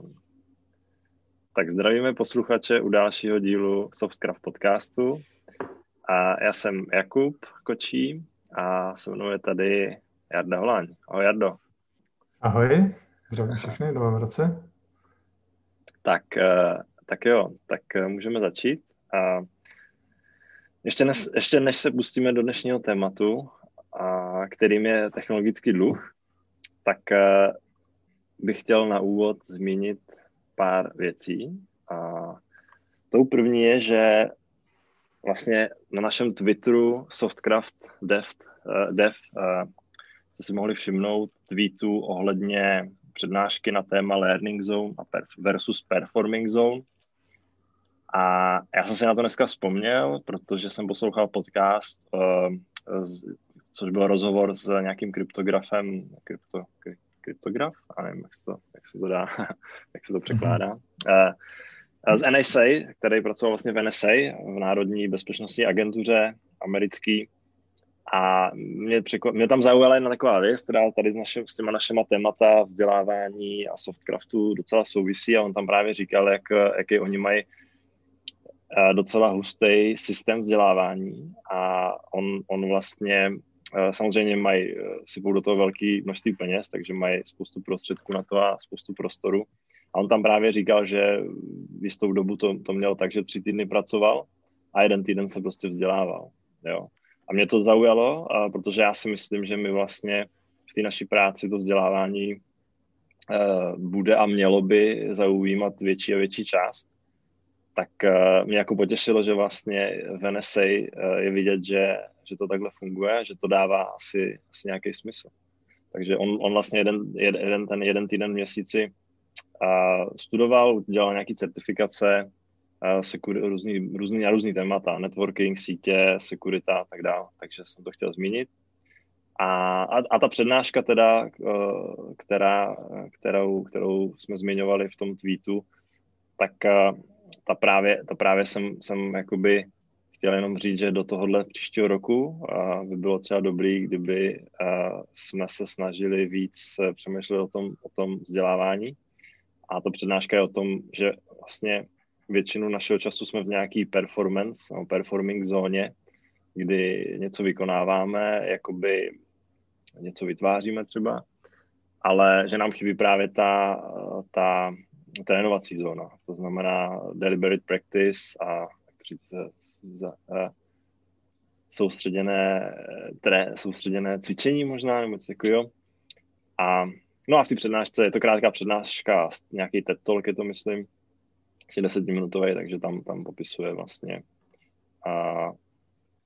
tomu. Tak zdravíme posluchače u dalšího dílu Softcraft podcastu. A já jsem Jakub Kočí a se mnou je tady Jarda Holaň. Ahoj Jardo. Ahoj, zdravím všechny, novém roce. Tak, eh, tak jo, tak eh, můžeme začít. A ještě, než, ještě než se pustíme do dnešního tématu, a kterým je technologický dluh, tak eh, bych chtěl na úvod zmínit pár věcí. A tou první je, že vlastně na našem Twitteru Softcraft Dev, uh, Dev uh, jste si mohli všimnout tweetu ohledně přednášky na téma Learning Zone versus Performing Zone. A já jsem si na to dneska vzpomněl, protože jsem poslouchal podcast, z, což byl rozhovor s nějakým kryptografem, krypto, kry, kryptograf, a nevím, jak se to, jak se to dá, jak se to překládá, uh, z NSA, který pracoval vlastně v NSA, v Národní bezpečnostní agentuře americký. A mě, překvap, mě tam zaujala jedna taková věc, která tady s, našim, s těma našima témata vzdělávání a softcraftu docela souvisí a on tam právě říkal, jak, jaký oni mají eh, docela hustý systém vzdělávání. A on, on vlastně samozřejmě mají, eh, si do toho velké množství peněz, takže mají spoustu prostředků na to a spoustu prostoru a on tam právě říkal, že v jistou dobu to, to měl tak, že tři týdny pracoval a jeden týden se prostě vzdělával. Jo. A mě to zaujalo, protože já si myslím, že my vlastně v té naší práci to vzdělávání uh, bude a mělo by zaujímat větší a větší část. Tak mě jako potěšilo, že vlastně v NSA je vidět, že, že to takhle funguje, že to dává asi, asi nějaký smysl. Takže on, on vlastně jeden, jeden, ten jeden týden v měsíci a studoval, dělal nějaké certifikace, sekur, různý, různý, na různý témata, networking, sítě, sekurita a tak dále, takže jsem to chtěl zmínit. A, a, a ta přednáška teda, e, která, kterou, kterou jsme zmiňovali v tom tweetu, tak e, ta právě, ta právě jsem, jsem jakoby chtěl jenom říct, že do tohohle příštího roku by bylo třeba dobrý, kdyby jsme se snažili víc přemýšlet o tom, o tom vzdělávání, a ta přednáška je o tom, že vlastně většinu našeho času jsme v nějaký performance, no, performing zóně, kdy něco vykonáváme, jakoby něco vytváříme třeba, ale že nám chybí právě ta, ta trénovací zóna. To znamená deliberate practice a soustředěné, tré, soustředěné cvičení možná, nebo něco takového. A No a v té přednášce, je to krátká přednáška, nějaký TED Talk je to, myslím, asi desetiminutový, takže tam, tam popisuje vlastně, a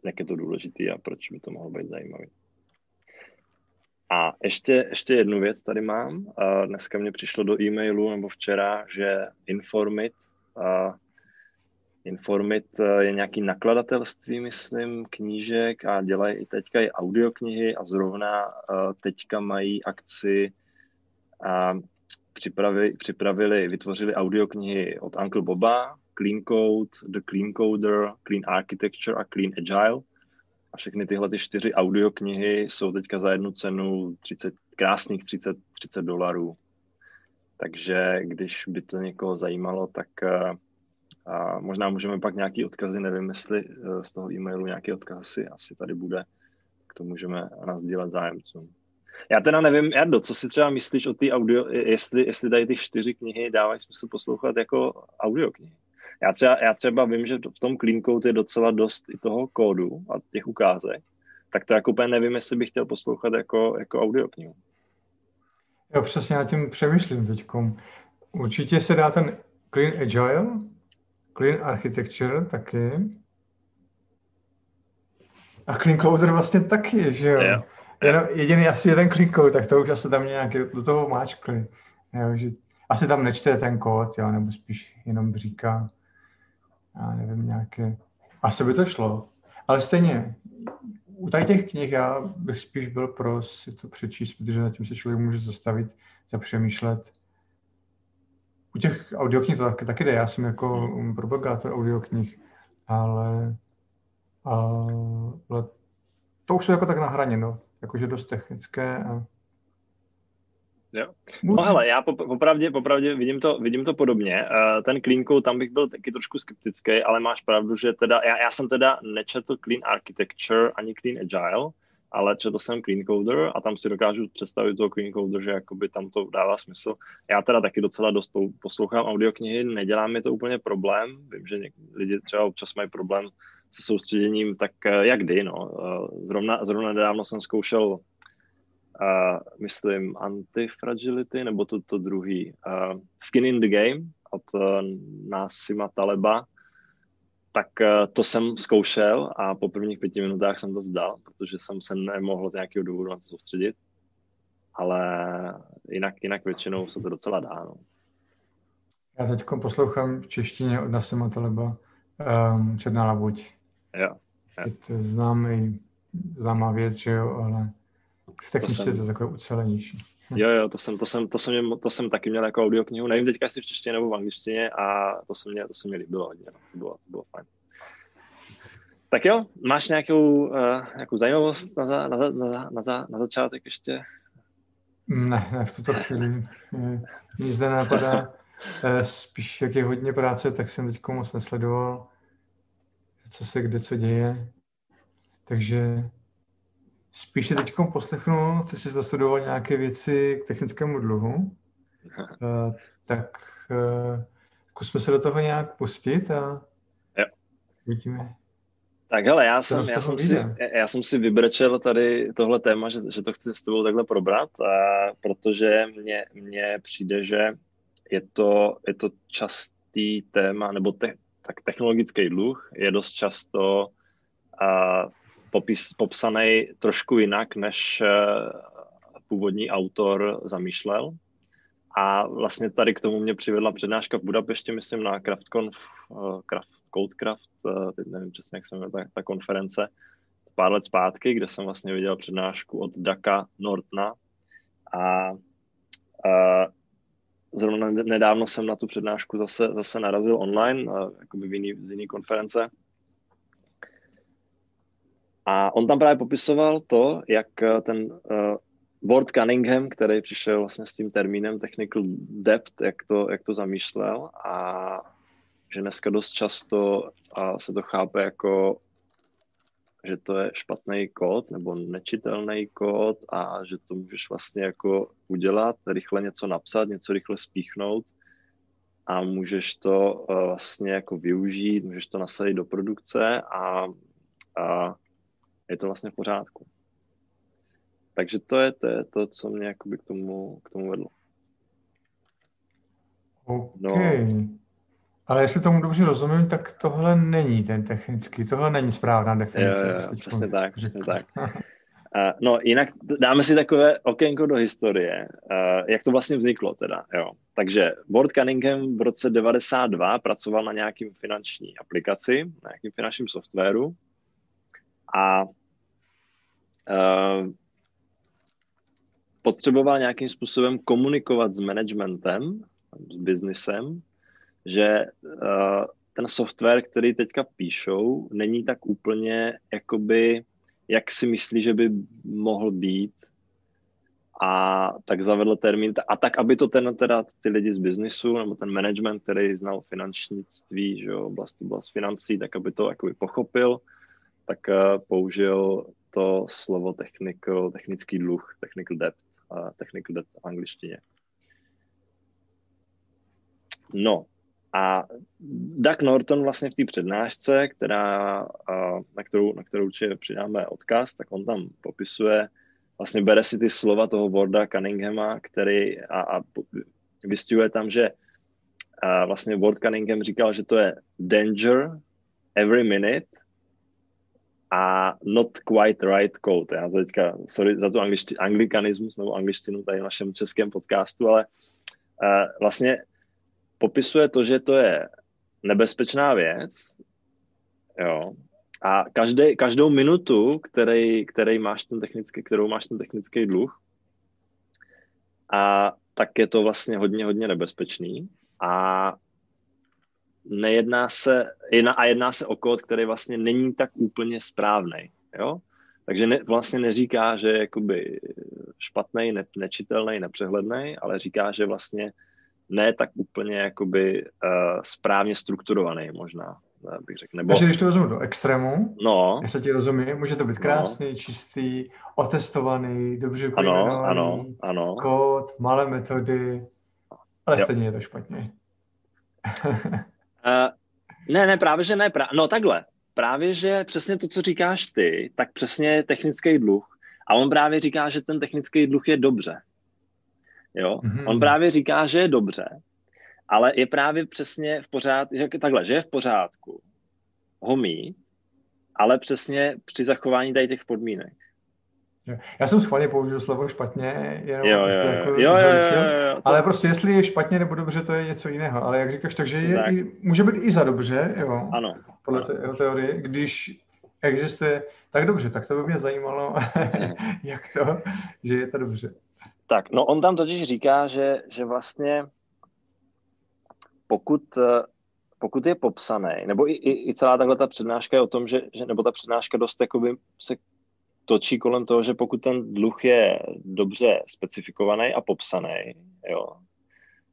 jak je to důležitý a proč by to mohlo být zajímavý. A ještě, ještě jednu věc tady mám. A dneska mě přišlo do e-mailu, nebo včera, že Informit, Informit je nějaký nakladatelství, myslím, knížek a dělají i teďka i audioknihy a zrovna teďka mají akci a připravili, připravili, vytvořili audioknihy od Uncle Boba, Clean Code, The Clean Coder, Clean Architecture a Clean Agile. A všechny tyhle ty čtyři audioknihy jsou teďka za jednu cenu 30, krásných 30, 30 dolarů. Takže když by to někoho zajímalo, tak eh, a možná můžeme pak nějaký odkazy, nevím, jestli eh, z toho e-mailu nějaký odkaz asi, asi tady bude, k tomu můžeme nazdílet zájemcům. Já teda nevím, Jardo, co si třeba myslíš o té audio, jestli, jestli tady ty čtyři knihy dávají smysl poslouchat jako audioknihy. Já třeba, já třeba vím, že v tom Clean Code je docela dost i toho kódu a těch ukázek, tak to jako úplně nevím, jestli bych chtěl poslouchat jako, jako audioknihu. Já přesně na tím přemýšlím teď. Určitě se dá ten Clean Agile, Clean Architecture taky. A Clean Coder vlastně taky, že jo? Yeah. Jenom jediný asi jeden klikou, tak to už asi tam nějaký do toho máčkli. Jo, že asi tam nečte ten kód, jo, nebo spíš jenom říká, já nevím, nějaké, asi by to šlo. Ale stejně, u tady těch knih já bych spíš byl pro si to přečíst, protože na tím se člověk může zastavit, zapřemýšlet. U těch audioknih to taky, taky jde, já jsem jako propagátor audioknih, ale, ale to už jsou jako tak na hraně, no jakože dost technické a Jo. No hele, já popravdě, popravdě vidím, to, vidím to podobně. Uh, ten clean code, tam bych byl taky trošku skeptický, ale máš pravdu, že teda, já, já jsem teda nečetl clean architecture ani clean agile, ale četl jsem clean coder a tam si dokážu představit toho clean coder, že jakoby tam to dává smysl. Já teda taky docela dost poslouchám audioknihy, nedělá mi to úplně problém, vím, že lidi třeba občas mají problém se soustředěním, tak eh, jak kdy, no. Eh, zrovna, zrovna nedávno jsem zkoušel uh, myslím Antifragility, nebo to, to druhý, uh, Skin in the Game od uh, Nasima Taleba, tak uh, to jsem zkoušel a po prvních pěti minutách jsem to vzdal, protože jsem se nemohl z nějakého důvodu na to soustředit, ale jinak, jinak většinou se to docela dá. No. Já teď poslouchám v češtině od Nasima Taleba um, Černá labuť. Jo. jo. Je to známý, známá věc, že jo, ale v technice to, jsem... to takové ucelenější. Jo, jo, to jsem, to jsem, to jsem, to jsem taky měl jako audioknihu. Nevím teďka jestli v češtině nebo v angličtině a to se mě, to se mě líbilo hodně. No. To, bylo, to bylo fajn. Tak jo, máš nějakou, uh, nějakou zajímavost na, za, na, za, na, za, na, za, na začátek ještě? Ne, ne, v tuto chvíli nic zde napadá. Eh, spíš, jak je hodně práce, tak jsem teď moc nesledoval, co se kde co děje. Takže Spíše teď poslechnu, co jsi zastudoval nějaké věci k technickému dluhu. Uh, tak uh, zkusme se do toho nějak pustit a jo. vidíme. Tak hele, já jsem, já, jsem si, já jsem si vybrečel tady tohle téma, že, že to chci s tebou takhle probrat, a protože mně, mně přijde, že je to, je to častý téma, nebo te, tak technologický dluh je dost často a, popis, popsaný trošku jinak, než eh, původní autor zamýšlel. A vlastně tady k tomu mě přivedla přednáška v Budapešti, myslím, na CraftConf, uh, Craft, Codecraft, uh, teď nevím přesně, jak se jmenuje ta, ta konference, pár let zpátky, kde jsem vlastně viděl přednášku od Daka Nortna a uh, zrovna nedávno jsem na tu přednášku zase, zase narazil online, jakoby v jiný, z jiný konference a on tam právě popisoval to, jak eh, ten uh, Ward Cunningham, který přišel vlastně s tím termínem technical depth, jak to, jak to zamýšlel a že dneska dost často a se to chápe jako že to je špatný kód nebo nečitelný kód a že to můžeš vlastně jako udělat, rychle něco napsat, něco rychle spíchnout a můžeš to uh, vlastně jako využít, můžeš to nasadit do produkce a, a je to vlastně v pořádku. Takže to je to, je to co mě jakoby k tomu, k tomu vedlo. OK. No. Ale jestli tomu dobře rozumím, tak tohle není ten technický, tohle není správná definice. Jo, jo, přesně tak, přesně tak. Uh, no jinak dáme si takové okénko do historie, uh, jak to vlastně vzniklo teda, jo. Takže Ward Cunningham v roce 92 pracoval na nějakým finanční aplikaci, na nějakým finančním softwaru a potřeboval nějakým způsobem komunikovat s managementem, s biznisem, že uh, ten software, který teďka píšou, není tak úplně jakoby, jak si myslí, že by mohl být. A tak zavedl termín, a tak, aby to ten, teda ty lidi z biznisu, nebo ten management, který znal finančnictví, že jo, oblast, oblast financí, tak aby to jakoby pochopil, tak uh, použil to slovo technical, technický dluh, technical debt, uh, technical debt v angličtině. No a Doug Norton vlastně v té přednášce, která, uh, na, kterou, na kterou určitě přidáme odkaz, tak on tam popisuje, vlastně bere si ty slova toho Warda Cunninghama, který a, a vystihuje tam, že a vlastně Ward Cunningham říkal, že to je danger every minute a not quite right code. Já teďka, sorry za tu angličti, anglikanismus nebo angličtinu tady v našem českém podcastu, ale uh, vlastně popisuje to, že to je nebezpečná věc, jo, a každý, každou minutu, který, který máš ten technický, kterou máš ten technický dluh, a tak je to vlastně hodně, hodně nebezpečný. A nejedná se, jedna, a jedná se o kód, který vlastně není tak úplně správný. Jo? Takže ne, vlastně neříká, že je jakoby špatný, ne, nečitelný, nepřehledný, ale říká, že vlastně ne tak úplně jakoby uh, správně strukturovaný možná, bych řekl. Nebo... Takže když to vezmu do extrému, no. se ti rozumím, může to být no. krásný, no. čistý, otestovaný, dobře ano, ano, ano. kód, malé metody, ale jo. stejně je to špatně. uh, ne, ne, právě, že ne. Pra... No takhle, právě, že přesně to, co říkáš ty, tak přesně technický dluh. A on právě říká, že ten technický dluh je dobře. Jo? Mm-hmm. On právě říká, že je dobře, ale je právě přesně v pořádku, že takhle, že je v pořádku ho mít, ale přesně při zachování tady těch podmínek. Já jsem schválně použil slovo špatně, jenom jo, jo, jako jo, jo, jo, jo, to... ale prostě jestli je špatně nebo dobře, to je něco jiného. Ale jak říkáš, takže je tak. i, může být i za dobře, jo, ano, podle ano. jeho teorie, když existuje tak dobře, tak to by mě zajímalo, jak to, že je to dobře. Tak, no on tam totiž říká, že, že vlastně pokud, pokud je popsaný, nebo i, i, i celá takhle ta přednáška je o tom, že, že nebo ta přednáška dost jakoby se točí kolem toho, že pokud ten dluh je dobře specifikovaný a popsaný, jo,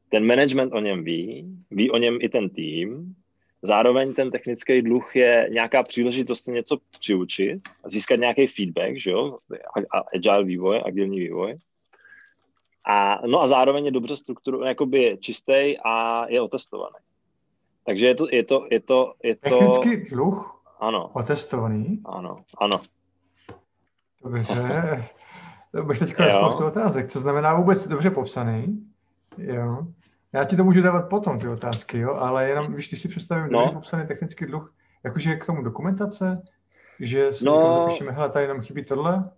ten management o něm ví, ví o něm i ten tým, zároveň ten technický dluh je nějaká příležitost něco přiučit, získat nějaký feedback, že jo, agile vývoj, agilní vývoj. A, no a zároveň je dobře strukturovaný, jakoby čistý a je otestovaný. Takže je to, je to, je to, je to... Technický dluh? Ano. Otestovaný? Ano, ano. Dobře. To bych teď spoustu otázek. Co znamená vůbec dobře popsaný? Jo. Já ti to můžu dávat potom, ty otázky, jo, ale jenom, víš, když si představím no. dobře popsaný technický dluh, jakože k tomu dokumentace, že si no. zapíšeme, hele, tady nám chybí tohle?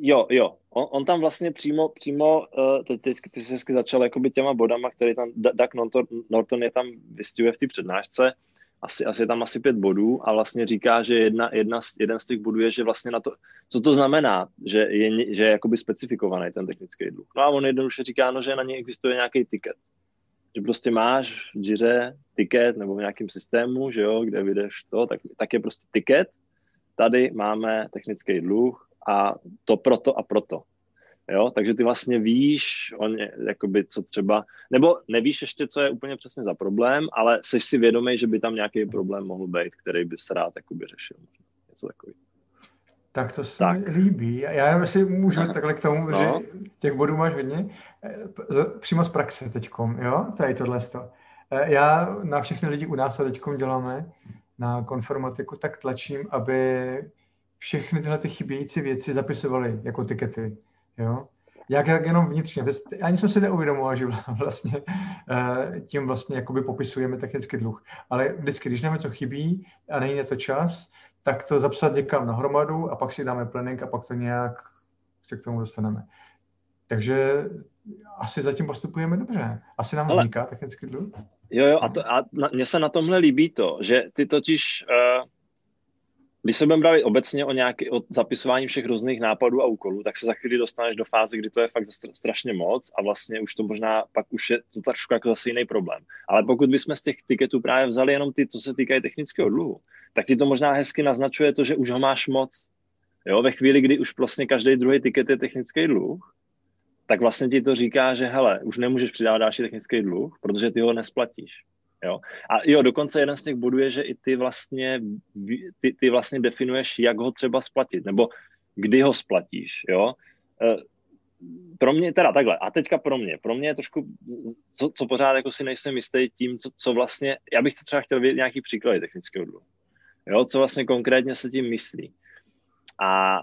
Jo, jo. On, on tam vlastně přímo, přímo uh, teď, ty jsi hezky začal jakoby těma bodama, který tam Doug Norton, Norton je tam vystihuje v té přednášce, asi, asi tam asi pět bodů a vlastně říká, že jedna, jedna, jeden z těch bodů je, že vlastně na to, co to znamená, že je, že je jakoby specifikovaný ten technický dluh. No a on jednoduše říká, no, že na něj existuje nějaký ticket. Že prostě máš v Jire ticket nebo v nějakém systému, že jo, kde vydeš to, tak, tak je prostě ticket. Tady máme technický dluh a to proto a proto. Jo? Takže ty vlastně víš, on, jakoby, co třeba, nebo nevíš ještě, co je úplně přesně za problém, ale jsi si vědomý, že by tam nějaký problém mohl být, který by se rád jakoby, řešil. Něco takový. Tak to se tak. mi líbí. Já jenom si můžu Aha. takhle k tomu, no. že těch bodů máš hodně. Přímo z praxe teďkom, jo? Tady tohle to. E, já na všechny lidi u nás, teďkom děláme na konformatiku, tak tlačím, aby všechny tyhle ty chybějící věci zapisovali jako tikety. Jo? Jak, jak jenom vnitřně. Ani jsem si neuvědomoval, že vlastně eh, tím vlastně jakoby popisujeme technický dluh. Ale vždycky, když nám něco chybí a není na to čas, tak to zapsat někam na hromadu a pak si dáme planning a pak to nějak se k tomu dostaneme. Takže asi zatím postupujeme dobře. Asi nám vzniká technický dluh. Jo, jo, a, to, a mně se na tomhle líbí to, že ty totiž uh když se budeme bavit obecně o, nějaký, o zapisování všech různých nápadů a úkolů, tak se za chvíli dostaneš do fáze, kdy to je fakt strašně moc a vlastně už to možná pak už je to trošku jako zase jiný problém. Ale pokud bychom z těch tiketů právě vzali jenom ty, co se týkají technického dluhu, tak ti to možná hezky naznačuje to, že už ho máš moc. Jo, ve chvíli, kdy už vlastně každý druhý tiket je technický dluh, tak vlastně ti to říká, že hele, už nemůžeš přidávat další technický dluh, protože ty ho nesplatíš. Jo. A jo, dokonce jeden z těch bodů je, že i ty vlastně, ty, ty vlastně definuješ, jak ho třeba splatit, nebo kdy ho splatíš, jo. E, pro mě teda takhle, a teďka pro mě, pro mě je trošku, co, co pořád jako si nejsem jistý tím, co, co vlastně, já bych třeba chtěl vědět nějaký příklady technického dluhu, jo, co vlastně konkrétně se tím myslí. A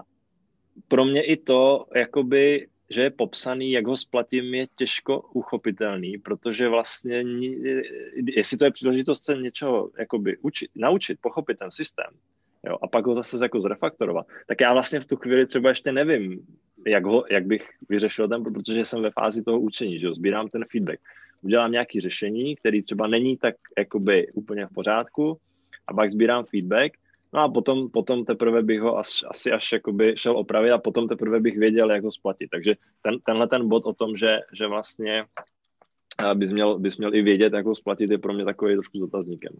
pro mě i to, jakoby že je popsaný, jak ho splatím, je těžko uchopitelný, protože vlastně, jestli to je příležitost se něčeho jakoby učit, naučit, pochopit ten systém, jo, a pak ho zase jako zrefaktorovat, tak já vlastně v tu chvíli třeba ještě nevím, jak, ho, jak bych vyřešil ten, protože jsem ve fázi toho učení, že jo, sbírám ten feedback, udělám nějaké řešení, který třeba není tak jakoby úplně v pořádku, a pak sbírám feedback No a potom, potom teprve bych ho až, asi až jakoby šel opravit a potom teprve bych věděl, jak ho splatit. Takže ten, tenhle ten bod o tom, že, že vlastně eh, bys měl, bys měl i vědět, jak ho splatit, je pro mě takový trošku s otazníkem.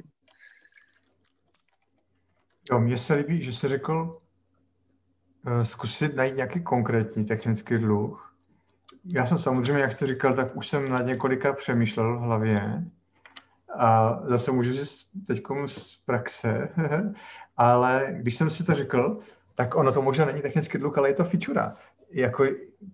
Jo, mně se líbí, že jsi řekl, eh, zkusit najít nějaký konkrétní technický dluh. Já jsem samozřejmě, jak jste říkal, tak už jsem nad několika přemýšlel v hlavě. A zase můžu říct teď z praxe, ale když jsem si to řekl, tak ono to možná není technický dluh, ale je to feature. Jako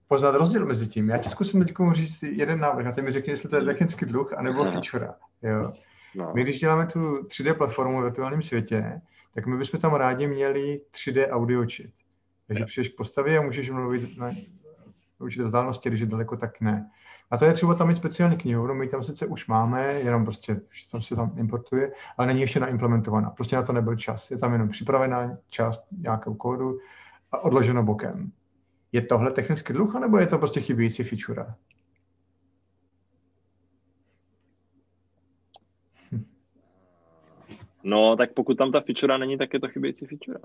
poznat rozdíl mezi tím. Já ti zkusím teď říct jeden návrh a ty mi řekni, jestli to je technický dluh anebo feature. Jo. No. My když děláme tu 3D platformu v virtuálním světě, tak my bychom tam rádi měli 3D audio chip. Takže jo. přijdeš k postavě a můžeš mluvit na určité vzdálenosti, když je daleko, tak ne. A to je třeba tam mít speciální knihu, no my tam sice už máme, jenom prostě tam se tam importuje, ale není ještě naimplementovaná. Prostě na to nebyl čas. Je tam jenom připravená část nějakého kódu a odloženo bokem. Je tohle technický dluh, nebo je to prostě chybějící feature? No, tak pokud tam ta feature není, tak je to chybějící feature.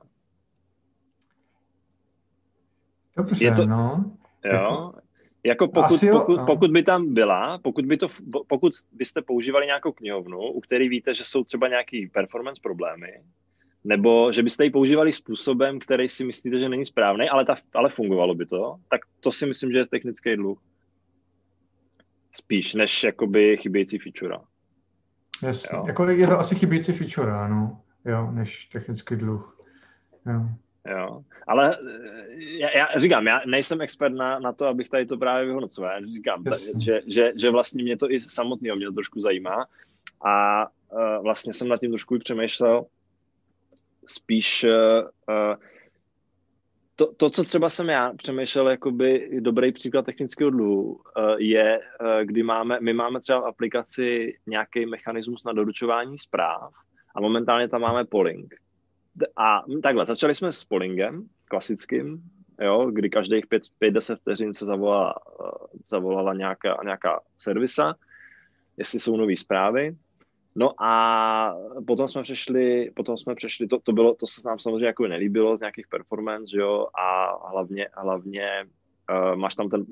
Dobře, je to, no. Jo, jako, jako pokud, jo, pokud, no. pokud by tam byla, pokud, by to, pokud byste používali nějakou knihovnu, u které víte, že jsou třeba nějaký performance problémy, nebo že byste ji používali způsobem, který si myslíte, že není správný, ale, ta, ale fungovalo by to, tak to si myslím, že je technický dluh. Spíš než jakoby chybějící feature. Yes. Jako je to asi chybějící feature, ano, jo, než technický dluh. Jo. Jo, ale já, já říkám, já nejsem expert na, na to, abych tady to právě vyhodnocoval. Já říkám, yes. že, že, že vlastně mě to i samotného mě trošku zajímá a uh, vlastně jsem nad tím trošku i přemýšlel spíš uh, to, to, co třeba jsem já přemýšlel, jakoby dobrý příklad technického dluhu, uh, je, uh, kdy máme, my máme třeba v aplikaci nějaký mechanismus na doručování zpráv a momentálně tam máme polling. A takhle, začali jsme s pollingem, klasickým, jo, kdy každých 5-10 vteřin se zavolala, zavolala nějaká, nějaká servisa, jestli jsou nové zprávy. No a potom jsme přešli, potom jsme přešli, to, to, bylo, to se nám samozřejmě jako nelíbilo z nějakých performance, jo, a hlavně, hlavně uh, máš tam ten,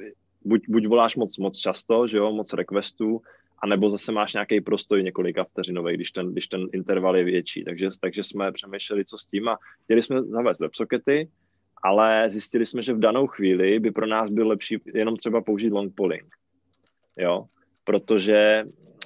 buď, buď voláš moc, moc často, že jo, moc requestů, anebo zase máš nějaký prostoj několika vteřinový, když ten, když ten interval je větší. Takže, takže jsme přemýšleli, co s tím a chtěli jsme zavést websockety, ale zjistili jsme, že v danou chvíli by pro nás byl lepší jenom třeba použít long polling. Jo, protože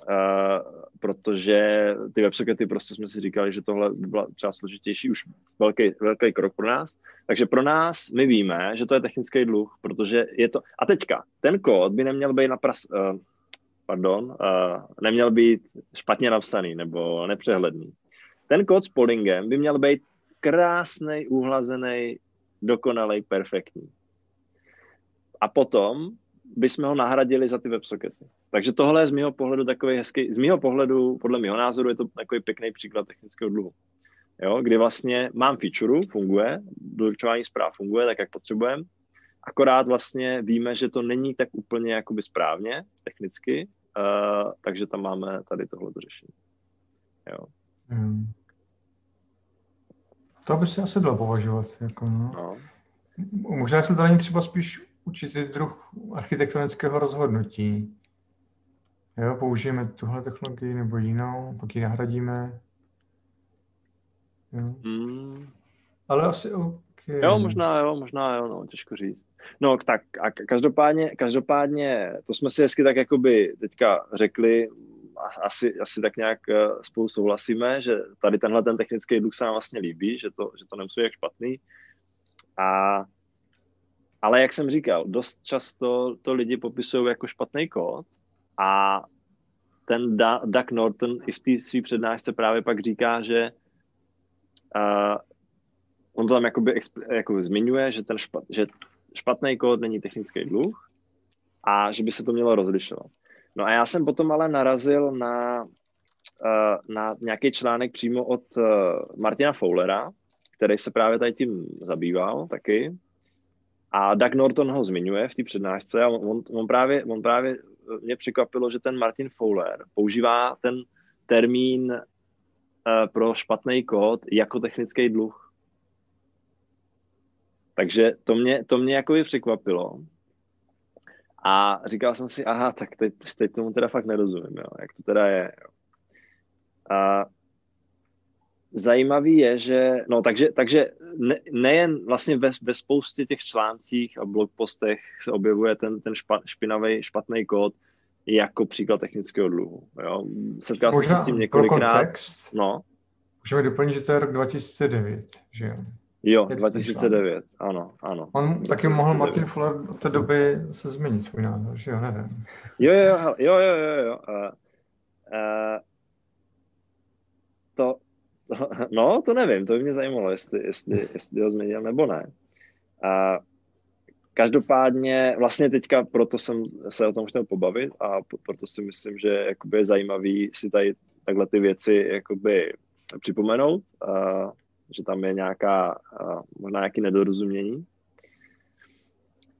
uh, protože ty websockety prostě jsme si říkali, že tohle by byla třeba složitější, už velký, velký krok pro nás. Takže pro nás my víme, že to je technický dluh, protože je to... A teďka, ten kód by neměl být napras... Uh, pardon, uh, neměl být špatně napsaný nebo nepřehledný. Ten kód s pollingem by měl být krásný, uhlazený, dokonalý, perfektní. A potom bychom ho nahradili za ty websockety. Takže tohle je z mého pohledu takový hezký, z mého pohledu, podle mého názoru, je to takový pěkný příklad technického dluhu. Jo, kdy vlastně mám feature, funguje, doručování zpráv funguje tak, jak potřebujeme, akorát vlastně víme, že to není tak úplně jakoby správně, technicky, uh, takže tam máme tady tohle řešení. Jo. Hmm. To by se asi dalo považovat. Jako no. No. Možná se to není třeba spíš určitý druh architektonického rozhodnutí. Jo, použijeme tuhle technologii nebo jinou, pak ji nahradíme. Jo. Mm. Ale asi OK. Jo, možná jo, možná jo, no, těžko říct. No tak a každopádně, každopádně, to jsme si hezky tak jakoby teďka řekli, asi, asi tak nějak eh, spolu souhlasíme, že tady tenhle ten technický duch se nám vlastně líbí, že to, že to nemusí jak špatný. A ale jak jsem říkal, dost často to lidi popisují jako špatný kód a ten Doug Norton i v té své přednášce právě pak říká, že uh, on to tam jakoby, jako zmiňuje, že ten špat, že špatný kód není technický dluh a že by se to mělo rozlišovat. No a já jsem potom ale narazil na, uh, na nějaký článek přímo od uh, Martina Fowlera, který se právě tady tím zabýval taky a Doug Norton ho zmiňuje v té přednášce a on, on, právě, on právě mě překvapilo, že ten Martin Fowler používá ten termín uh, pro špatný kód jako technický dluh. Takže to mě, to mě jako překvapilo. A říkal jsem si, aha, tak teď, teď tomu teda fakt nerozumím, jo, jak to teda je. Jo. A zajímavý je, že, no takže, takže ne, nejen vlastně ve, ve spoustě těch článcích a blogpostech se objevuje ten, ten špa, špinavý, špatný kód jako příklad technického dluhu. Jo. Setkal jsem se s tím několikrát. Kontext, no. Můžeme doplnit, že to je rok 2009, že jo? Jo, 2009, ano, ano. On taky mohl Martin Fuller od té doby se změnit svůj názor, že jo, nevím. Jo, jo, jo, jo, jo, jo. Uh, uh, to, no, to nevím, to by mě zajímalo, jestli, jestli, jestli ho změnil nebo ne. Uh, každopádně, vlastně teďka proto jsem se o tom chtěl pobavit a proto si myslím, že jakoby je zajímavý si tady takhle ty věci jakoby připomenout. Uh, že tam je nějaká, možná nějaké nedorozumění.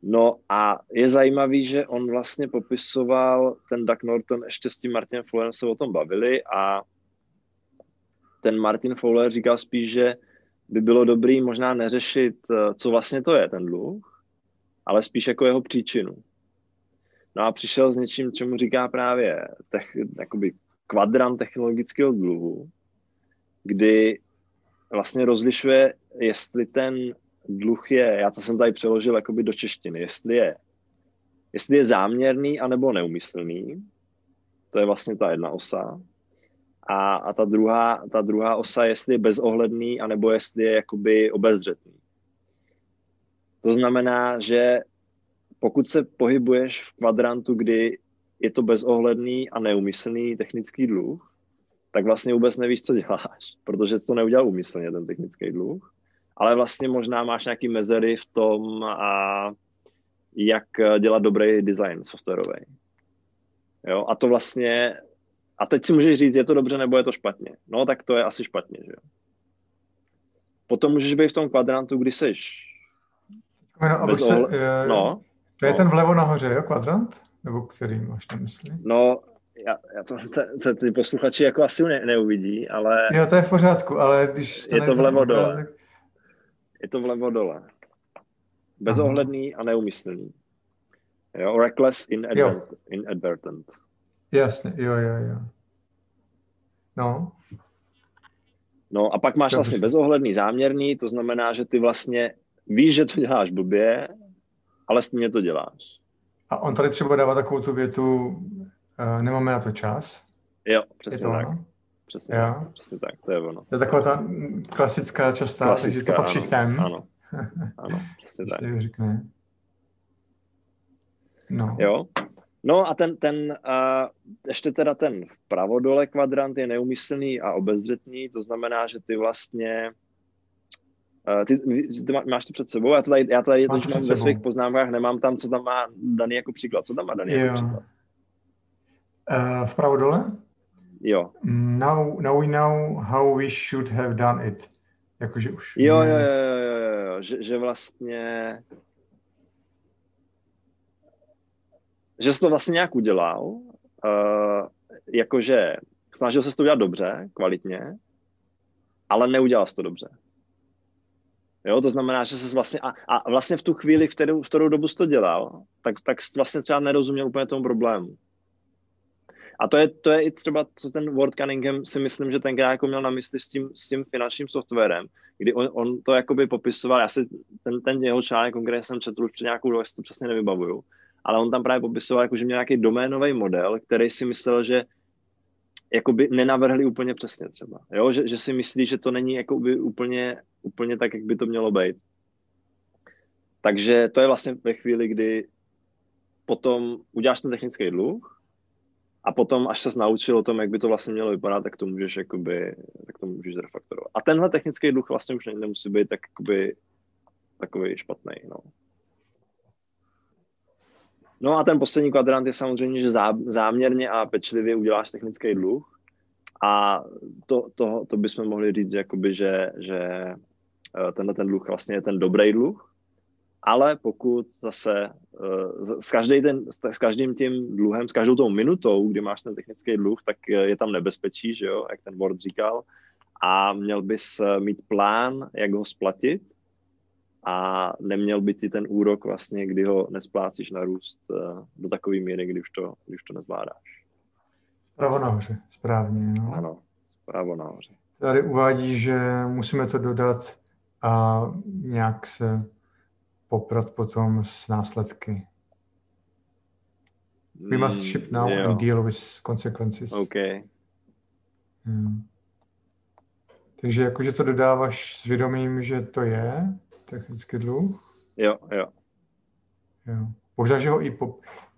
No a je zajímavý, že on vlastně popisoval, ten Doug Norton ještě s tím Martinem se o tom bavili a ten Martin Fowler říkal spíš, že by bylo dobrý možná neřešit, e, co vlastně to je ten dluh, ale spíš jako jeho příčinu. No a přišel s něčím, čemu říká právě tech, jakoby kvadrant technologického dluhu, kdy vlastně rozlišuje, jestli ten dluh je, já to jsem tady přeložil jakoby do češtiny, jestli je, jestli je záměrný anebo neumyslný, to je vlastně ta jedna osa, a, a ta, druhá, ta druhá osa, jestli je bezohledný, anebo jestli je jakoby obezřetný. To znamená, že pokud se pohybuješ v kvadrantu, kdy je to bezohledný a neumyslný technický dluh, tak vlastně vůbec nevíš, co děláš, protože jsi to neudělal úmyslně, ten technický dluh, ale vlastně možná máš nějaký mezery v tom, a jak dělat dobrý design softwarový. Jo, a to vlastně, a teď si můžeš říct, je to dobře nebo je to špatně. No, tak to je asi špatně, že jo. Potom můžeš být v tom kvadrantu, kdy seš no, bez ohle... je, no, to je no. ten vlevo nahoře, jo, kvadrant? Nebo který máš na mysli? No, já, já to, to, ty posluchači jako asi ne, neuvidí, ale... Jo, to je v pořádku, ale když... To je to vlevo dole. Je to vlevo dole. Bezohledný Aha. a neumyslný. Jo, reckless inadvertent. Jo. inadvertent. Jasně, jo, jo, jo. No. No a pak máš Dobře. vlastně bezohledný, záměrný, to znamená, že ty vlastně víš, že to děláš blbě, ale stejně to děláš. A on tady třeba dává takovou tu větu, Uh, nemáme na to čas. Jo, přesně tak. Ono? Přesně, jo. tak, přesně tak, to je ono. To je taková ta klasická častá, klasická, takže to patří ano, sem. Ano, ano, přesně tak. Řekne. No. Jo, No a ten, ten uh, ještě teda ten vpravo dole kvadrant je neumyslný a obezřetný, to znamená, že ty vlastně Uh, ty, ty máš to před sebou, já to tady, já tady to, mám ve svých poznámkách, nemám tam, co tam má daný jako příklad. Co tam má daný jako příklad? Uh, vpravo dole? Jo. Now, now we know how we should have done it. Jakože už... Jo, jo, jo, jo, jo, jo. Že, že vlastně... Že jsi to vlastně nějak udělal, uh, jakože snažil se to udělat dobře, kvalitně, ale neudělal jsi to dobře. Jo, to znamená, že jsi vlastně, a, a vlastně v tu chvíli, v kterou, v kterou dobu jsi to dělal, tak, tak jsi vlastně třeba nerozuměl úplně tomu problému. A to je, to je i třeba, co ten Ward Cunningham si myslím, že tenkrát jako měl na mysli s tím, s tím finančním softwarem, kdy on, on to jakoby popisoval, já si ten, ten jeho článek konkrétně jsem četl už před nějakou dobu, to přesně nevybavuju, ale on tam právě popisoval, jako, že měl nějaký doménový model, který si myslel, že jakoby nenavrhli úplně přesně třeba. Jo? Že, že si myslí, že to není jakoby úplně, úplně tak, jak by to mělo být. Takže to je vlastně ve chvíli, kdy potom uděláš ten technický dluh, a potom, až se naučil o tom, jak by to vlastně mělo vypadat, tak to můžeš, jakoby, tak to můžeš zrefaktorovat. A tenhle technický duch vlastně už nemusí být tak, jakoby, takový špatný. No. No a ten poslední kvadrant je samozřejmě, že záměrně a pečlivě uděláš technický dluh. A to, to, to bychom mohli říct, jakoby, že, že eh, tenhle ten dluh vlastně je ten dobrý dluh, ale pokud zase s, každý ten, s každým tím dluhem, s každou tou minutou, kdy máš ten technický dluh, tak je tam nebezpečí, že jo, jak ten Ward říkal, a měl bys eh, mít plán, jak ho splatit a neměl by ti ten úrok vlastně, kdy ho nesplácíš narůst uh, do takové míry, kdy už to, kdy už to nezvládáš. Spravo nahoře, správně. No. Ano, spravo nahoře. tady uvádí, že musíme to dodat a nějak se poprat potom s následky. We must ship now jo. and deal with consequences. Okay. Hmm. Takže jakože to dodáváš s vědomím, že to je technický dluh? Jo, jo. jo. Možná, že ho i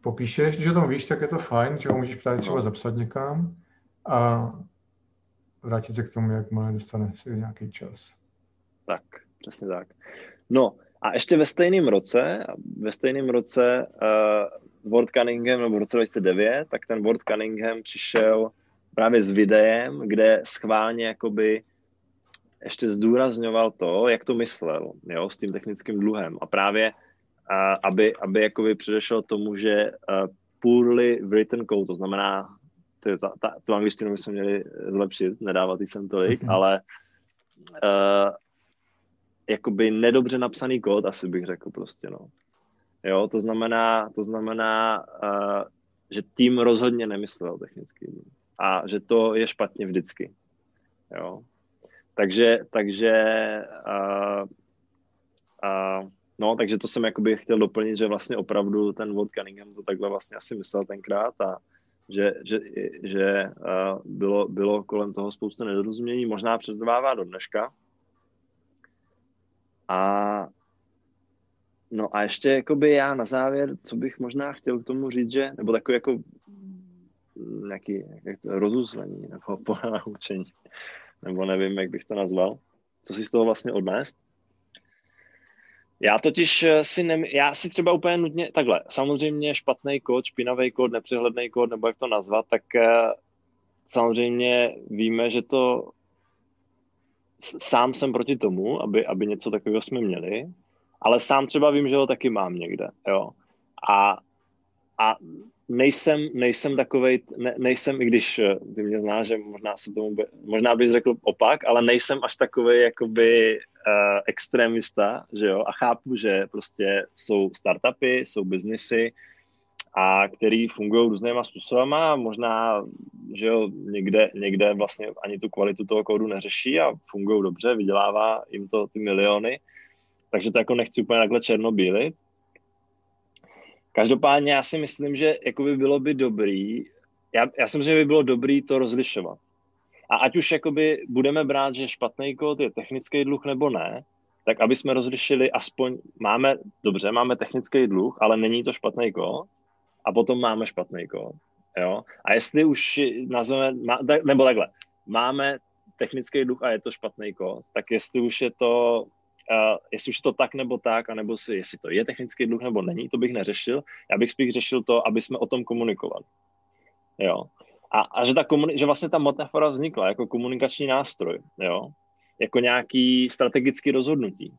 popíšeš, když o tom víš, tak je to fajn, že ho můžeš právě třeba no. zapsat někam a vrátit se k tomu, jak jakmile dostane si nějaký čas. Tak, přesně tak. No a ještě ve stejném roce, ve stejném roce uh, Ward Cunningham, nebo v roce 2009, tak ten Ward Cunningham přišel právě s videem, kde schválně jakoby ještě zdůrazňoval to, jak to myslel, jo, s tím technickým dluhem. A právě, uh, aby, aby jakoby předešel tomu, že uh, poorly written code, to znamená, ty, ta, ta, tu angličtinu bychom měli zlepšit, nedávat jsem tolik, mm-hmm. ale uh, jakoby nedobře napsaný kód, asi bych řekl prostě, no. Jo, to znamená, to znamená, uh, že tým rozhodně nemyslel technicky a že to je špatně vždycky. Jo. Takže, takže uh, uh, no, takže to jsem jakoby chtěl doplnit, že vlastně opravdu ten Walt Cunningham to takhle vlastně asi myslel tenkrát a že, že, že uh, bylo, bylo kolem toho spoustu nedorozumění, možná přetrvává do dneška, a no a ještě jakoby já na závěr, co bych možná chtěl k tomu říct, že, nebo takový jako nějaký jak to, rozuzlení nebo ponaučení, nebo nevím, jak bych to nazval. Co si z toho vlastně odnést? Já totiž eh, si nem, já si třeba úplně nutně, takhle, samozřejmě špatný kód, špinavý kód, nepřehledný kód, nebo jak to nazvat, tak eh, samozřejmě víme, že to sám jsem proti tomu, aby, aby něco takového jsme měli, ale sám třeba vím, že ho taky mám někde, jo. A, a nejsem, nejsem takovej, ne, nejsem, i když eh, ty mě znáš, že možná se tomu, by, možná bys řekl opak, ale nejsem až takový jakoby uh, extremista, že jo, a chápu, že prostě jsou startupy, jsou biznesy, a který fungují různýma způsobama a možná, že jo, někde, někde vlastně ani tu kvalitu toho kódu neřeší a fungují dobře, vydělává jim to ty miliony, takže to jako nechci úplně takhle černobílit. Každopádně já si myslím, že jako by bylo by dobrý, já, já si myslím, že by bylo dobrý to rozlišovat. A ať už jakoby budeme brát, že špatný kód je technický dluh nebo ne, tak aby jsme rozlišili aspoň, máme, dobře, máme technický dluh, ale není to špatný kód, a potom máme špatný kód. Jo? A jestli už nazveme, nebo takhle, máme technický duch a je to špatný kód, tak jestli už je to, uh, jestli už je to tak nebo tak, anebo si, jestli to je technický dluh nebo není, to bych neřešil. Já bych spíš řešil to, aby jsme o tom komunikovali. Jo. A, a že, ta komuni- že vlastně ta metafora vznikla jako komunikační nástroj, jo. Jako nějaký strategický rozhodnutí.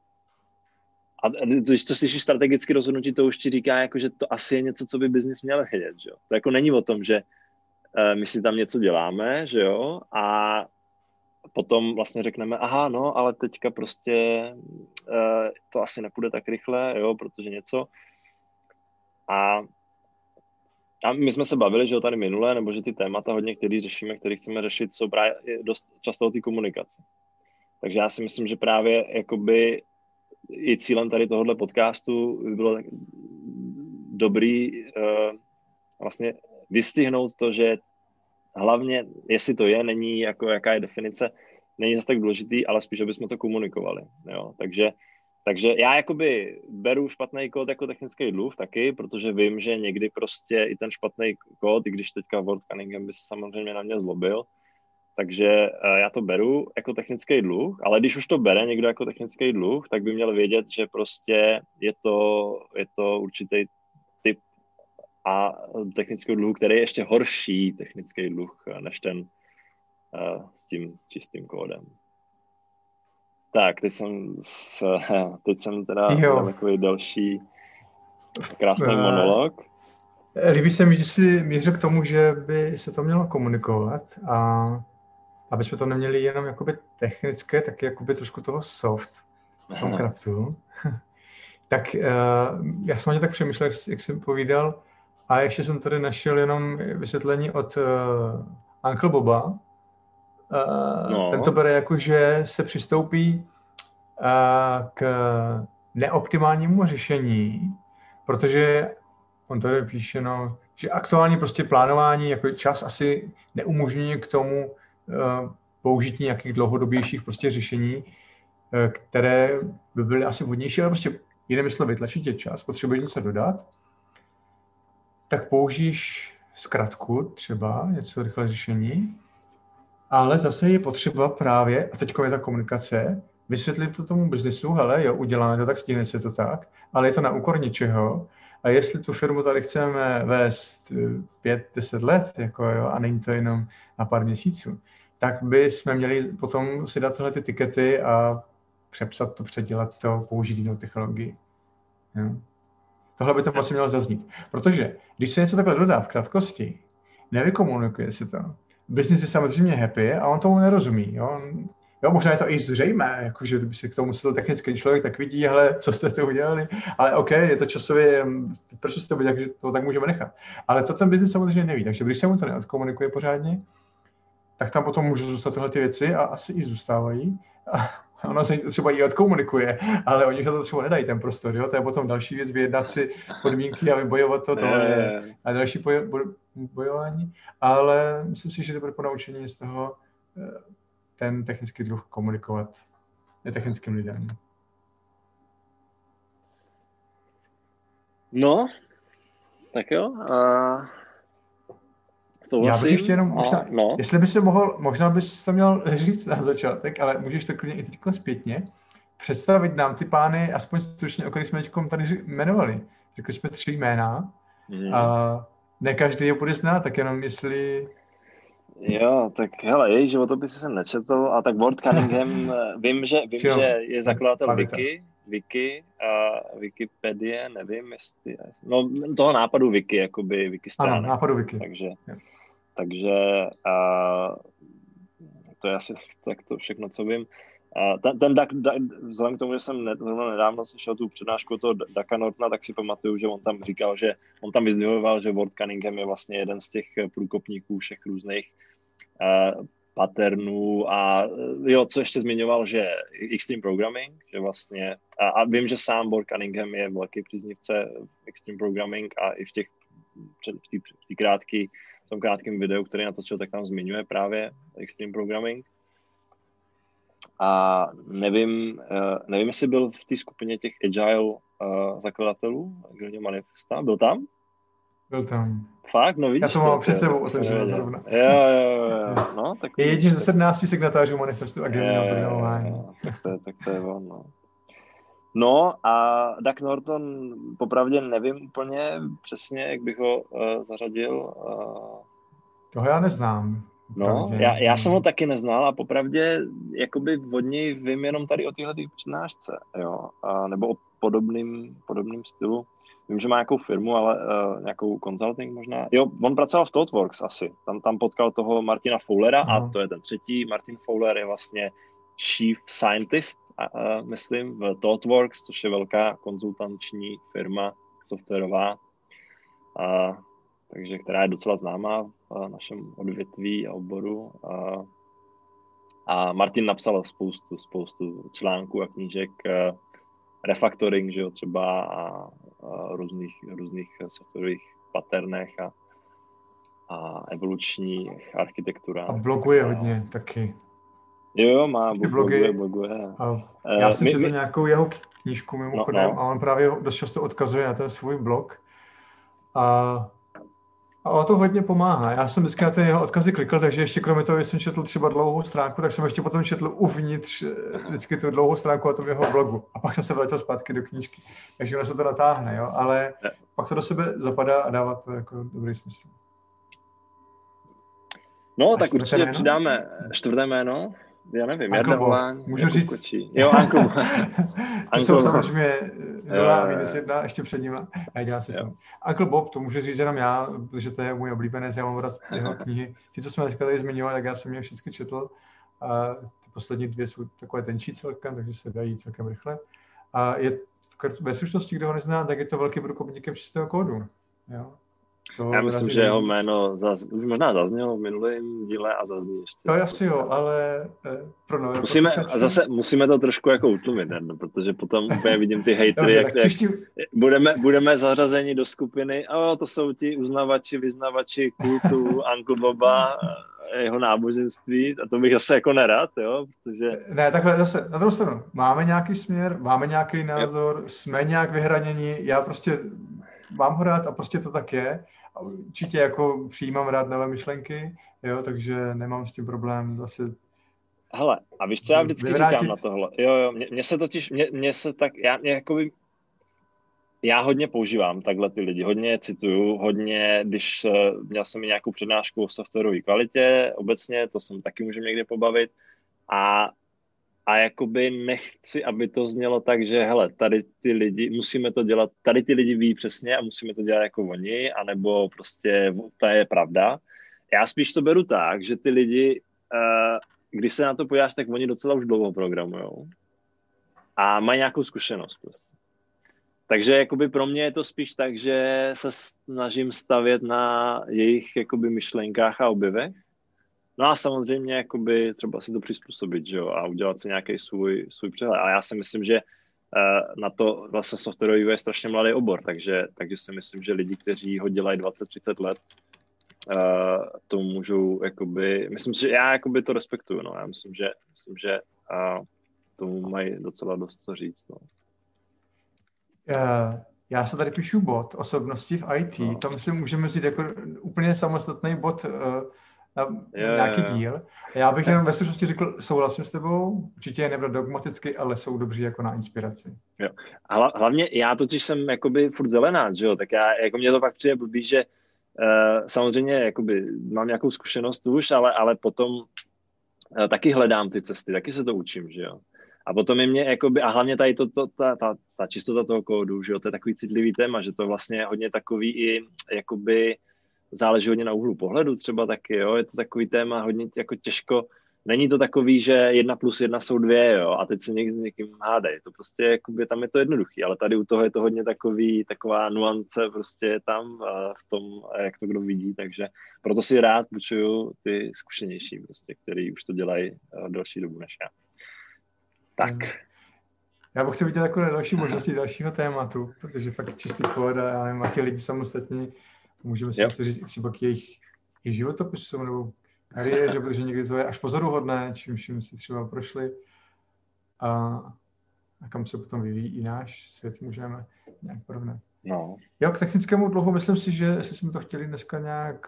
A když to slyšíš strategicky rozhodnutí, to už ti říká, jako, že to asi je něco, co by biznis měl vědět. Že jo? To jako není o tom, že uh, my si tam něco děláme, že jo, a potom vlastně řekneme, aha, no, ale teďka prostě uh, to asi nepůjde tak rychle, jo, protože něco. A, a my jsme se bavili, že tady minule, nebo že ty témata hodně, které řešíme, které chceme řešit, jsou právě dost často o té komunikaci. Takže já si myslím, že právě jakoby i cílem tady tohohle podcastu by bylo dobrý uh, vlastně vystihnout to, že hlavně, jestli to je, není jako jaká je definice, není zase tak důležitý, ale spíš, aby jsme to komunikovali. Jo? Takže, takže já jakoby beru špatný kód jako technický dluh taky, protože vím, že někdy prostě i ten špatný kód, i když teďka Word Cunningham by se samozřejmě na mě zlobil, takže eh, já to beru jako technický dluh, ale když už to bere někdo jako technický dluh, tak by měl vědět, že prostě je to, je to určitý typ a technického dluhu, který je ještě horší technický dluh eh, než ten s tím čistým kódem. Tak, teď jsem, s, teď jsem teda takový další krásný uh, monolog. Líbí se mi, že jsi mířil k tomu, že by se to mělo komunikovat a aby jsme to neměli jenom jakoby technické, tak jakoby trošku toho soft v tom craftu. tak uh, já jsem tak přemýšlel, jak jsem povídal, a ještě jsem tady našel jenom vysvětlení od uh, Uncle Boba, no. ten to bere jako, že se přistoupí uh, k neoptimálnímu řešení, protože on tady píše, no, že aktuální prostě plánování, jako čas asi neumožňuje k tomu uh, použití nějakých dlouhodobějších prostě řešení, které by byly asi vhodnější, ale prostě jinými slovy, vytlačit tě čas, potřebuješ něco dodat, tak použiješ zkratku třeba, něco rychle řešení, ale zase je potřeba právě, a teď je ta komunikace, vysvětlit to tomu biznisu, hele, jo, uděláme to tak, stihne se to tak, ale je to na úkor něčeho. A jestli tu firmu tady chceme vést eh, pět, deset let, jako jo, a není to jenom na pár měsíců, tak by jsme měli potom si dát tyhle ty tikety a přepsat to, předělat to, použít jinou technologii. Jo. Tohle by tam asi mělo zaznít. Protože když se něco takhle dodá v krátkosti, nevykomunikuje se to. Business je samozřejmě happy a on tomu nerozumí. Jo? Jo, možná je to i zřejmé, jakože kdyby se k tomu musel technický člověk, tak vidí, hele, co jste to udělali, ale OK, je to časově, proč jste to takže to tak můžeme nechat. Ale to ten biznis samozřejmě neví, takže když se mu to neodkomunikuje pořádně, tak tam potom můžou zůstat tyhle ty věci a asi i zůstávají. A ono se třeba i odkomunikuje, ale oni to třeba nedají ten prostor, jo? to je potom další věc, vyjednat si podmínky a vybojovat to, to je a další bojování, ale myslím si, že to bude ponaučení z toho eh, ten technický druh komunikovat netechnickým lidem. No, tak jo. A Souhlasím. Já bych ještě jenom možná, a, no. jestli by se mohl, možná bys to měl říct na začátek, ale můžeš to klidně i teď zpětně, představit nám ty pány, aspoň stručně, o kterých jsme teď tady jmenovali. Řekli jsme tři jména mm. a ne každý je bude znát, tak jenom jestli... Jo, tak hele, její životopisy jsem nečetl, a tak Ward Cunningham, vím, že, vím, že je zakladatel Wiki, Wiki a Wikipedie, nevím, jestli, no toho nápadu Wiki, jakoby Wiki strany. Ano, nápadu Wiki. Takže, jo. takže a, to je asi tak to všechno, co vím. Ten, ten Duck, Duck, vzhledem k tomu, že jsem zrovna nedávno slyšel tu přednášku toho Daka Nortona, tak si pamatuju, že on tam říkal, že on tam vyzdvihoval, že Ward Cunningham je vlastně jeden z těch průkopníků všech různých uh, patternů a jo, co ještě zmiňoval, že Extreme Programming, že vlastně, a, a vím, že sám Bor Cunningham je velký příznivce Extreme Programming a i v těch, v té krátký, v tom krátkém videu, který natočil, tak tam zmiňuje právě Extreme Programming. A nevím, eh, nevím, jestli byl v té skupině těch agile uh, zakladatelů, agile manifesta, byl tam? Byl tam. Fakt? No vidíš Já to mám před sebou otevřeno zrovna. Jo, jo, jo. No, tak je jedním ze 17 signatářů manifestu a agilního programování. Tak to, je, tak to je on, no. No a Doug Norton, popravdě nevím úplně přesně, jak bych ho uh, zařadil. Uh... Toho já neznám. No, já, já jsem ho taky neznal a popravdě jakoby od něj vím jenom tady o téhle přednášce, jo, a, nebo o podobným, podobným stylu. Vím, že má nějakou firmu, ale uh, nějakou consulting možná. Jo, on pracoval v ThoughtWorks asi. Tam, tam potkal toho Martina Fowlera uh-huh. a to je ten třetí. Martin Fowler je vlastně chief scientist, uh, myslím, v ThoughtWorks, což je velká konzultanční firma softwarová, uh, takže která je docela známá v našem odvětví a oboru. Uh, a Martin napsal spoustu, spoustu článků a knížek uh, refactoring, že jo, třeba a, a různých, různých softwarových paternech a, a evolučních architekturách. A bloguje a, hodně taky. Jo, má, bloguje, bloguje. A já jsem četl nějakou jeho knížku mimochodem no, no. a on právě dost často odkazuje na ten svůj blog. A a o to hodně pomáhá. Já jsem vždycky na ty jeho odkazy klikl, takže ještě kromě toho, že jsem četl třeba dlouhou stránku, tak jsem ještě potom četl uvnitř eh, vždycky tu dlouhou stránku a tom jeho blogu. A pak jsem se vrátil zpátky do knížky. Takže ono se to natáhne, jo? ale pak to do sebe zapadá a dává to jako dobrý smysl. No, a tak určitě jméno? přidáme čtvrté jméno. Já nevím, Bob. Můžu říct? Kočí. Jo, Bob. to jsou samozřejmě nula minus jedna, ještě před ním. Já dělám si tam. Uncle Bob, to můžu říct jenom já, protože to je můj oblíbenec, já mám rád jeho knihy. Ty, co jsme dneska tady zmiňovali, tak já jsem je všechny četl. A ty poslední dvě jsou takové tenčí celkem, takže se dají celkem rychle. A je ve slušnosti, kdo ho nezná, tak je to velký průkopníkem čistého kódu. Jo? To Já myslím, že jeho jméno zaz, už možná zaznělo v minulém díle a zazní ještě. To asi jo, ale eh, pro nové musíme, a zase musíme to trošku jako utlumit, no, protože potom úplně vidím ty hejtry, jak, jak příští... budeme, budeme zařazeni do skupiny, a to jsou ti uznavači, vyznavači kultu Uncle Boba, jeho náboženství a to bych zase jako nerad, jo, protože... Ne, takhle zase, na druhou stranu, máme nějaký směr, máme nějaký názor, jo. jsme nějak vyhraněni, já prostě mám ho rád a prostě to tak je. Určitě jako přijímám rád nové myšlenky, jo, takže nemám s tím problém zase Hele, a víš, co já vždycky vyvrátit... říkám na tohle? Jo, jo, mně, se totiž, mě, mě se tak, já, mě jakoby, já hodně používám takhle ty lidi, hodně cituju, hodně, když uh, měl jsem nějakou přednášku o softwarové kvalitě, obecně, to jsem taky můžeme někde pobavit, a, a jakoby nechci, aby to znělo tak, že hele, tady ty lidi, musíme to dělat, tady ty lidi ví přesně a musíme to dělat jako oni, anebo prostě to je pravda. Já spíš to beru tak, že ty lidi, uh, když se na to podíváš, tak oni docela už dlouho programujou a mají nějakou zkušenost prostě. Takže jakoby pro mě je to spíš tak, že se snažím stavět na jejich jakoby myšlenkách a objevech. No a samozřejmě jakoby třeba si to přizpůsobit, že jo, a udělat si nějaký svůj, svůj přehled. A já si myslím, že uh, na to vlastně softwarový je strašně mladý obor, takže, takže si myslím, že lidi, kteří ho dělají 20-30 let, uh, to můžou, jakoby, myslím si, že já jakoby to respektuju, no, já myslím, že, myslím, že uh, tomu mají docela dost co říct, no. Uh, já se tady píšu bod osobnosti v IT, no. to myslím můžeme říct jako úplně samostatný bod uh, na yeah. nějaký díl. Já bych jenom ve stručnosti řekl, souhlasím s tebou, určitě je nebyl dogmaticky, ale jsou dobří jako na inspiraci. Jo. A hlavně já totiž jsem jakoby furt zelená, že jo, tak já, jako mě to pak přijde blbý, že uh, samozřejmě jakoby mám nějakou zkušenost už, ale, ale potom uh, taky hledám ty cesty, taky se to učím, že jo. A potom je mě, jakoby, a hlavně tady to, to, ta, ta, ta čistota toho kódu, že jo, to je takový citlivý téma, že to vlastně je hodně takový i, jakoby, záleží hodně na úhlu pohledu třeba taky, jo, je to takový téma hodně jako těžko, není to takový, že jedna plus jedna jsou dvě, jo, a teď se někdy s někým hádej, to prostě, jakoby, tam je to jednoduchý, ale tady u toho je to hodně takový, taková nuance prostě tam v tom, jak to kdo vidí, takže proto si rád počuju ty zkušenější prostě, který už to dělají další dobu než já. Tak. Já bych chtěl vidět jako další možnosti dalšího tématu, protože fakt čistý kód a já nevím, a ti lidi samostatní, můžeme si yep. říct třeba k jejich, jejich životopisu nebo kariéře, protože někdy to je až pozoruhodné, čím, čím si třeba prošli a, a kam se potom vyvíjí i náš svět, můžeme nějak porovnat. No. Jo, k technickému dlouho myslím si, že jestli jsme to chtěli dneska nějak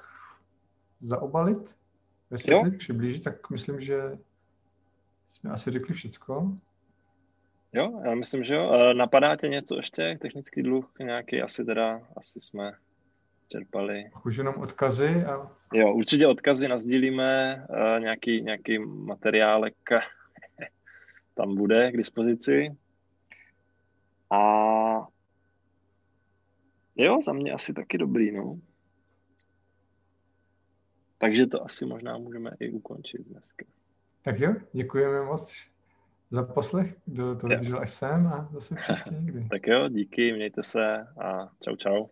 zaobalit, vysvětlit, přiblížit, tak myslím, že jsme asi řekli všecko. Jo, já myslím, že jo. E, napadá tě něco ještě, technický dluh nějaký, asi teda, asi jsme čerpali. Už jenom odkazy a... Jo, určitě odkazy nazdílíme, e, nějaký, nějaký materiálek tam bude k dispozici. A jo, za mě asi taky dobrý, no. Takže to asi možná můžeme i ukončit dneska. Tak jo, děkujeme moc za poslech, kdo to vydržel až sem a zase příště někdy. tak jo, díky, mějte se a čau čau.